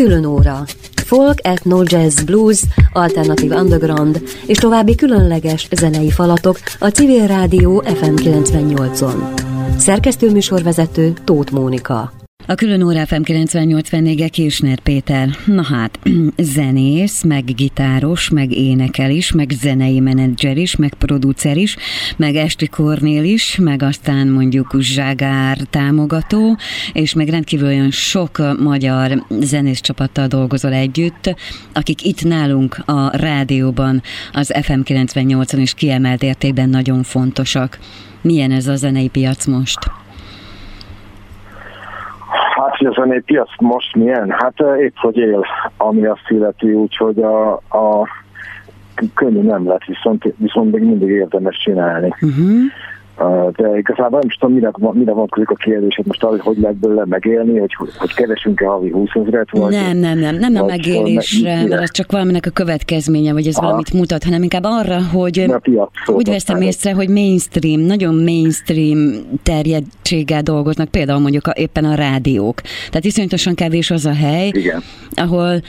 Külön óra. Folk, ethno, jazz, blues, alternatív underground és további különleges zenei falatok a Civil Rádió FM 98-on. Szerkesztő műsorvezető Tóth Mónika. A külön óra FM 98 Kisner Péter. Na hát, zenész, meg gitáros, meg énekel is, meg zenei menedzser is, meg producer is, meg Esti Kornél is, meg aztán mondjuk Zságár támogató, és meg rendkívül olyan sok magyar zenész csapattal dolgozol együtt, akik itt nálunk a rádióban, az FM 98-on is kiemelt értékben nagyon fontosak. Milyen ez a zenei piac most? Hát, hogy a zenei piac most milyen? Hát épp, hogy él, ami azt illeti, úgyhogy a, a könnyű nem lett, viszont, viszont még mindig érdemes csinálni. Uh-huh de igazából nem is tudom, mire, mire vonatkozik a kérdés, hogy most hogy lehet belőle megélni, hogy, hogy keresünk-e havi 20 ezeret, vagy... Nem, nem, nem, nem a megélésre, mert az csak valaminek a következménye, vagy ez Aha. valamit mutat, hanem inkább arra, hogy úgy veszem észre, hogy mainstream, nagyon mainstream terjedtséggel dolgoznak, például mondjuk a, éppen a rádiók. Tehát iszonyatosan kevés az a hely, Igen. ahol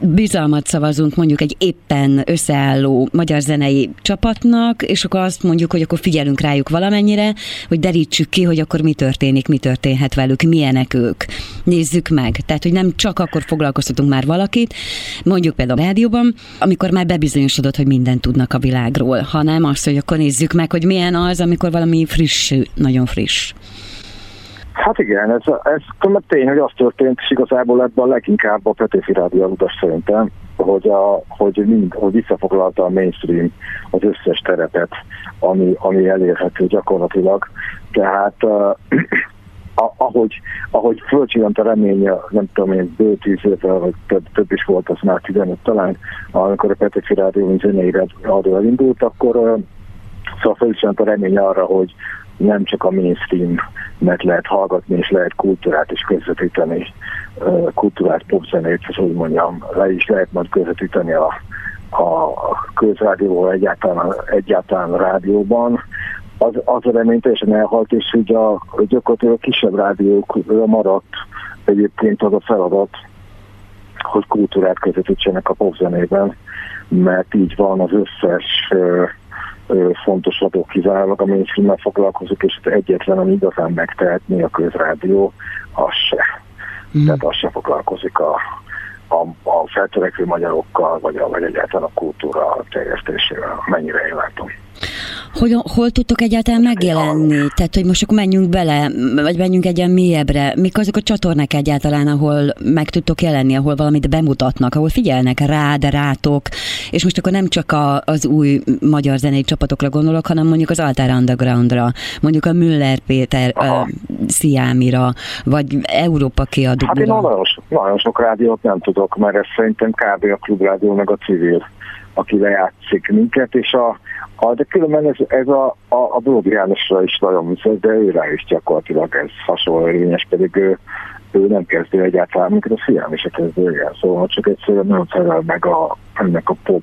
bizalmat szavazunk mondjuk egy éppen összeálló magyar zenei csapatnak, és akkor azt mondjuk, hogy akkor figyelünk rájuk valamennyire, hogy derítsük ki, hogy akkor mi történik, mi történhet velük, milyenek ők. Nézzük meg. Tehát, hogy nem csak akkor foglalkoztatunk már valakit, mondjuk például a rádióban, amikor már bebizonyosodott, hogy mindent tudnak a világról, hanem azt, hogy akkor nézzük meg, hogy milyen az, amikor valami friss, nagyon friss. Hát igen, ez, ez tény, hogy az történt, és igazából ebben a leginkább a Petőfi Rádió utas szerintem, hogy, a, hogy, mind, hogy visszafoglalta a mainstream az összes terepet, ami, ami elérhető gyakorlatilag. Tehát uh, ahogy, ahogy fölcsillant a remény, nem tudom én, bő tíz évvel, vagy több, több is volt, az már 15 talán, amikor a Petőfi Rádió zenei rádió elindult, akkor uh, szóval fölcsillant a remény arra, hogy nem csak a mainstream mert lehet hallgatni, és lehet kultúrát is közvetíteni, kultúrát, popzenét, és úgy mondjam, le is lehet majd közvetíteni a, a közrádióval, egyáltalán, egyáltalán a rádióban. Az, az a remény teljesen elhalt, és ugye a, gyakorlatilag a kisebb rádiókra maradt egyébként az a feladat, hogy kultúrát közvetítsenek a popzenében, mert így van az összes fontos adók kizárólag a mainstream foglalkozik, és egyetlen, ami igazán megtehetné a közrádió, az se. Mm. Tehát az se foglalkozik a, a, a feltörekvő magyarokkal, vagy, a, vagy egyáltalán a kultúra terjesztésével, mennyire én látom hogy hol tudtok egyáltalán megjelenni? Tehát, hogy most akkor menjünk bele, vagy menjünk egyen mélyebbre. Mik azok a csatornák egyáltalán, ahol meg tudtok jelenni, ahol valamit bemutatnak, ahol figyelnek rád, rátok, és most akkor nem csak a, az új magyar zenei csapatokra gondolok, hanem mondjuk az Altar Undergroundra, mondjuk a Müller Péter uh, Sziámira, vagy Európa kiadóra. Hát én nagyon, nagyon sok rádiót nem tudok, mert ez szerintem kb. a klubrádió meg a civil aki lejátszik minket, és a, a de különben ez, ez a, a, a Bródi Jánosra is nagyon viszont, de őre is gyakorlatilag ez hasonló érvényes, pedig ő, ő nem kezdő egyáltalán, amikor a fiam is a kezdő, igen. Szóval csak egyszerűen nem felel meg a, ennek a pop,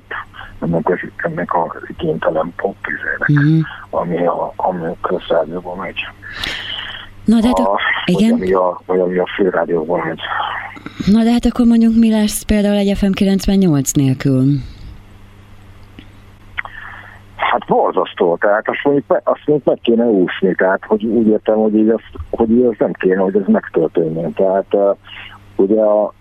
ennek, az, ennek a igénytelen pop izének, mm-hmm. ami a, ami a közrádióban megy. Na, de hát, a, igen? Vagy ami a, vagy ami a főrádióban megy. Na de hát akkor mondjuk mi lesz például egy FM 98 nélkül? Hát borzasztó, tehát azt mondjuk, azt mondjuk meg kéne úszni, tehát hogy úgy értem, hogy így az, hogy így az nem kéne, hogy ez megtörténjen. Tehát uh, ugye a,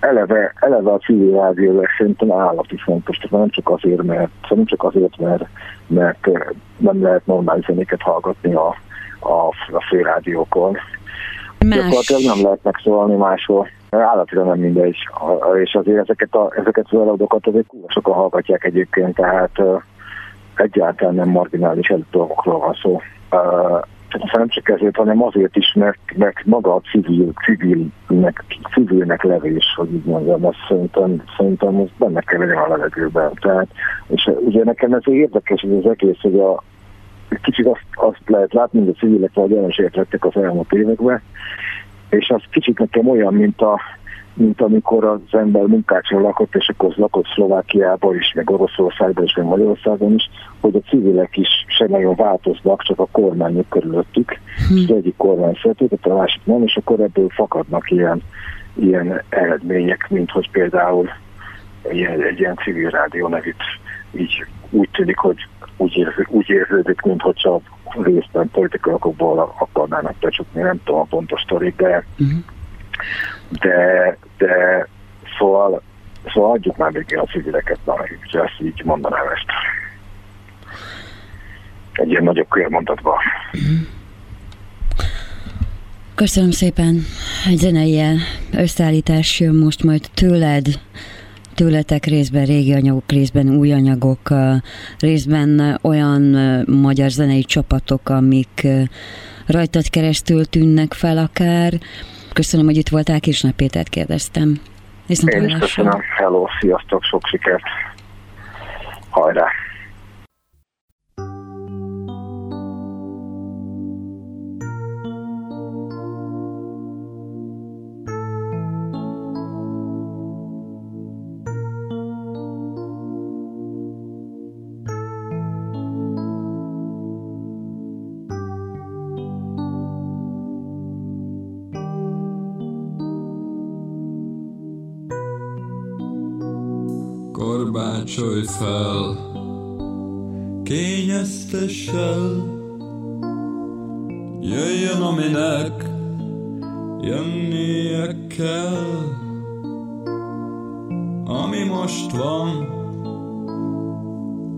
eleve, eleve a civil rádió szerintem állati fontos, tehát nem csak azért, mert, nem csak azért, mert, mert nem lehet normális zenéket hallgatni a, a, a főrádiókon. Más. Gyakorlatilag nem lehet megszólalni máshol. Állatira nem mindegy. És azért ezeket, a, ezeket az eladokat azért sokan hallgatják egyébként, tehát egyáltalán nem marginális dolgokról van szó. Uh, nem csak ezért, hanem azért is, mert, mert maga a civil, civilnek, civilnek levés, hogy így mondjam, azt szerintem, szerintem az benne kell a levegőben. Tehát, és ugye nekem ez érdekes ez az egész, hogy a, kicsit azt, azt lehet látni, hogy a civilek vagy jelenségek lettek az elmúlt években, és az kicsit nekem olyan, mint a, mint amikor az ember munkácson lakott, és akkor lakott Szlovákiában is, meg Oroszországban is, meg Magyarországon is, hogy a civilek is se nagyon változnak, csak a kormányok körülöttük. Hm. Az egyik kormány szeretőt, a másik nem, és akkor ebből fakadnak ilyen, ilyen eredmények, mint hogy például ilyen, egy ilyen civil rádió nevét így úgy tűnik, hogy úgy, érz, úgy érződik, mintha részben politikai okokból akarnának becsukni, nem tudom a pontos sztorit, de, uh-huh. De, de szóval, szóval adjuk már végig a civileket, hogy ezt így mondanám ezt. Egy ilyen nagyobb körmondatban. Köszönöm szépen. Egy zenei összeállítás jön most majd tőled, tőletek részben régi anyagok, részben új anyagok, részben olyan magyar zenei csapatok, amik rajtad keresztül tűnnek fel akár. Köszönöm, hogy itt voltál, Kisnap Pétert kérdeztem. Viszont Én is köszönöm. Hello, sziasztok, sok sikert. Hajrá! Korbácsolj fel, kényeztessel, jöjjön aminek jönnie kell, ami most van,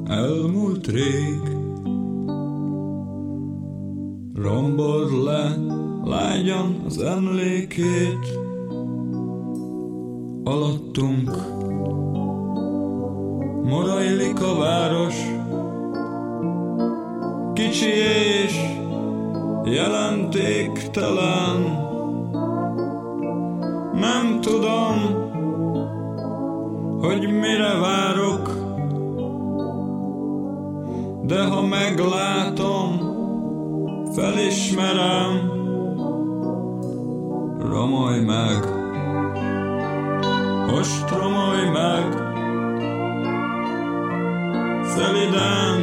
elmúlt rég. Rombold le lágyan az emlékét, alattunk Morajlik a város, kicsi és jelentéktelen. Nem tudom, hogy mire várok, de ha meglátom, felismerem, romolj meg, most romolj meg, Szeliden,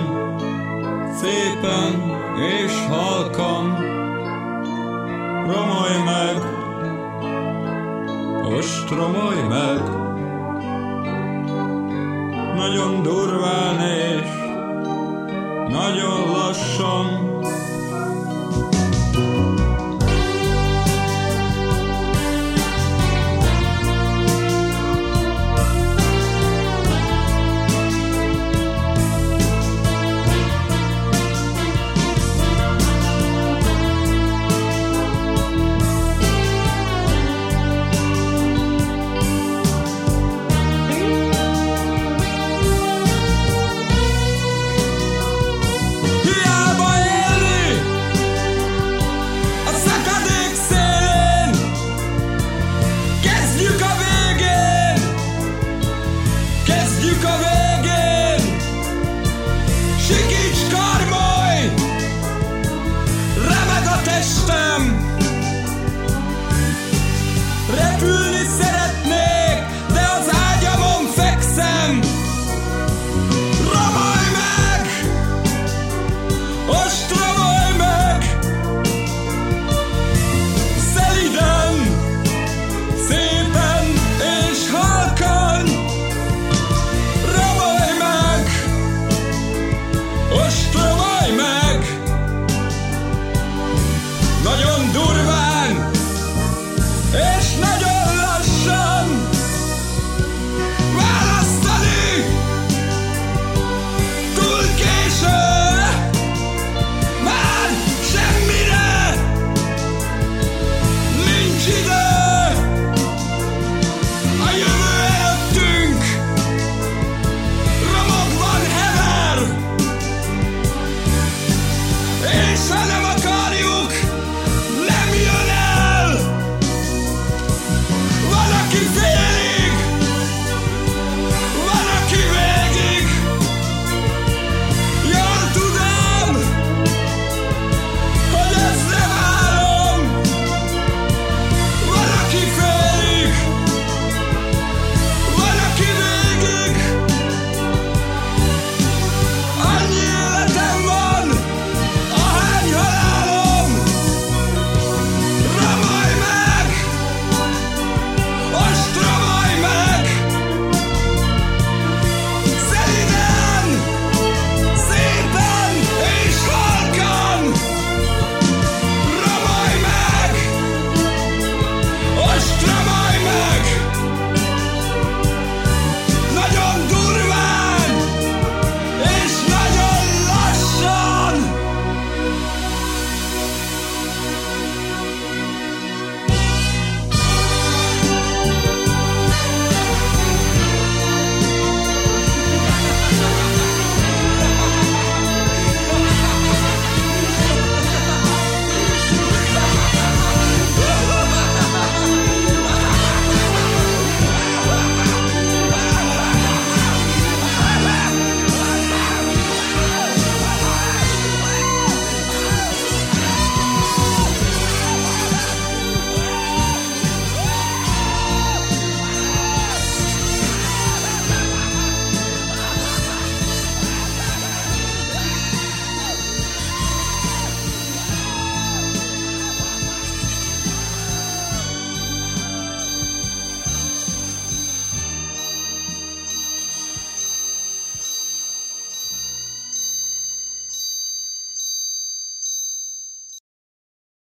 szépen és halkan, romolj meg, most romolj meg. Nagyon durván és nagyon lassan,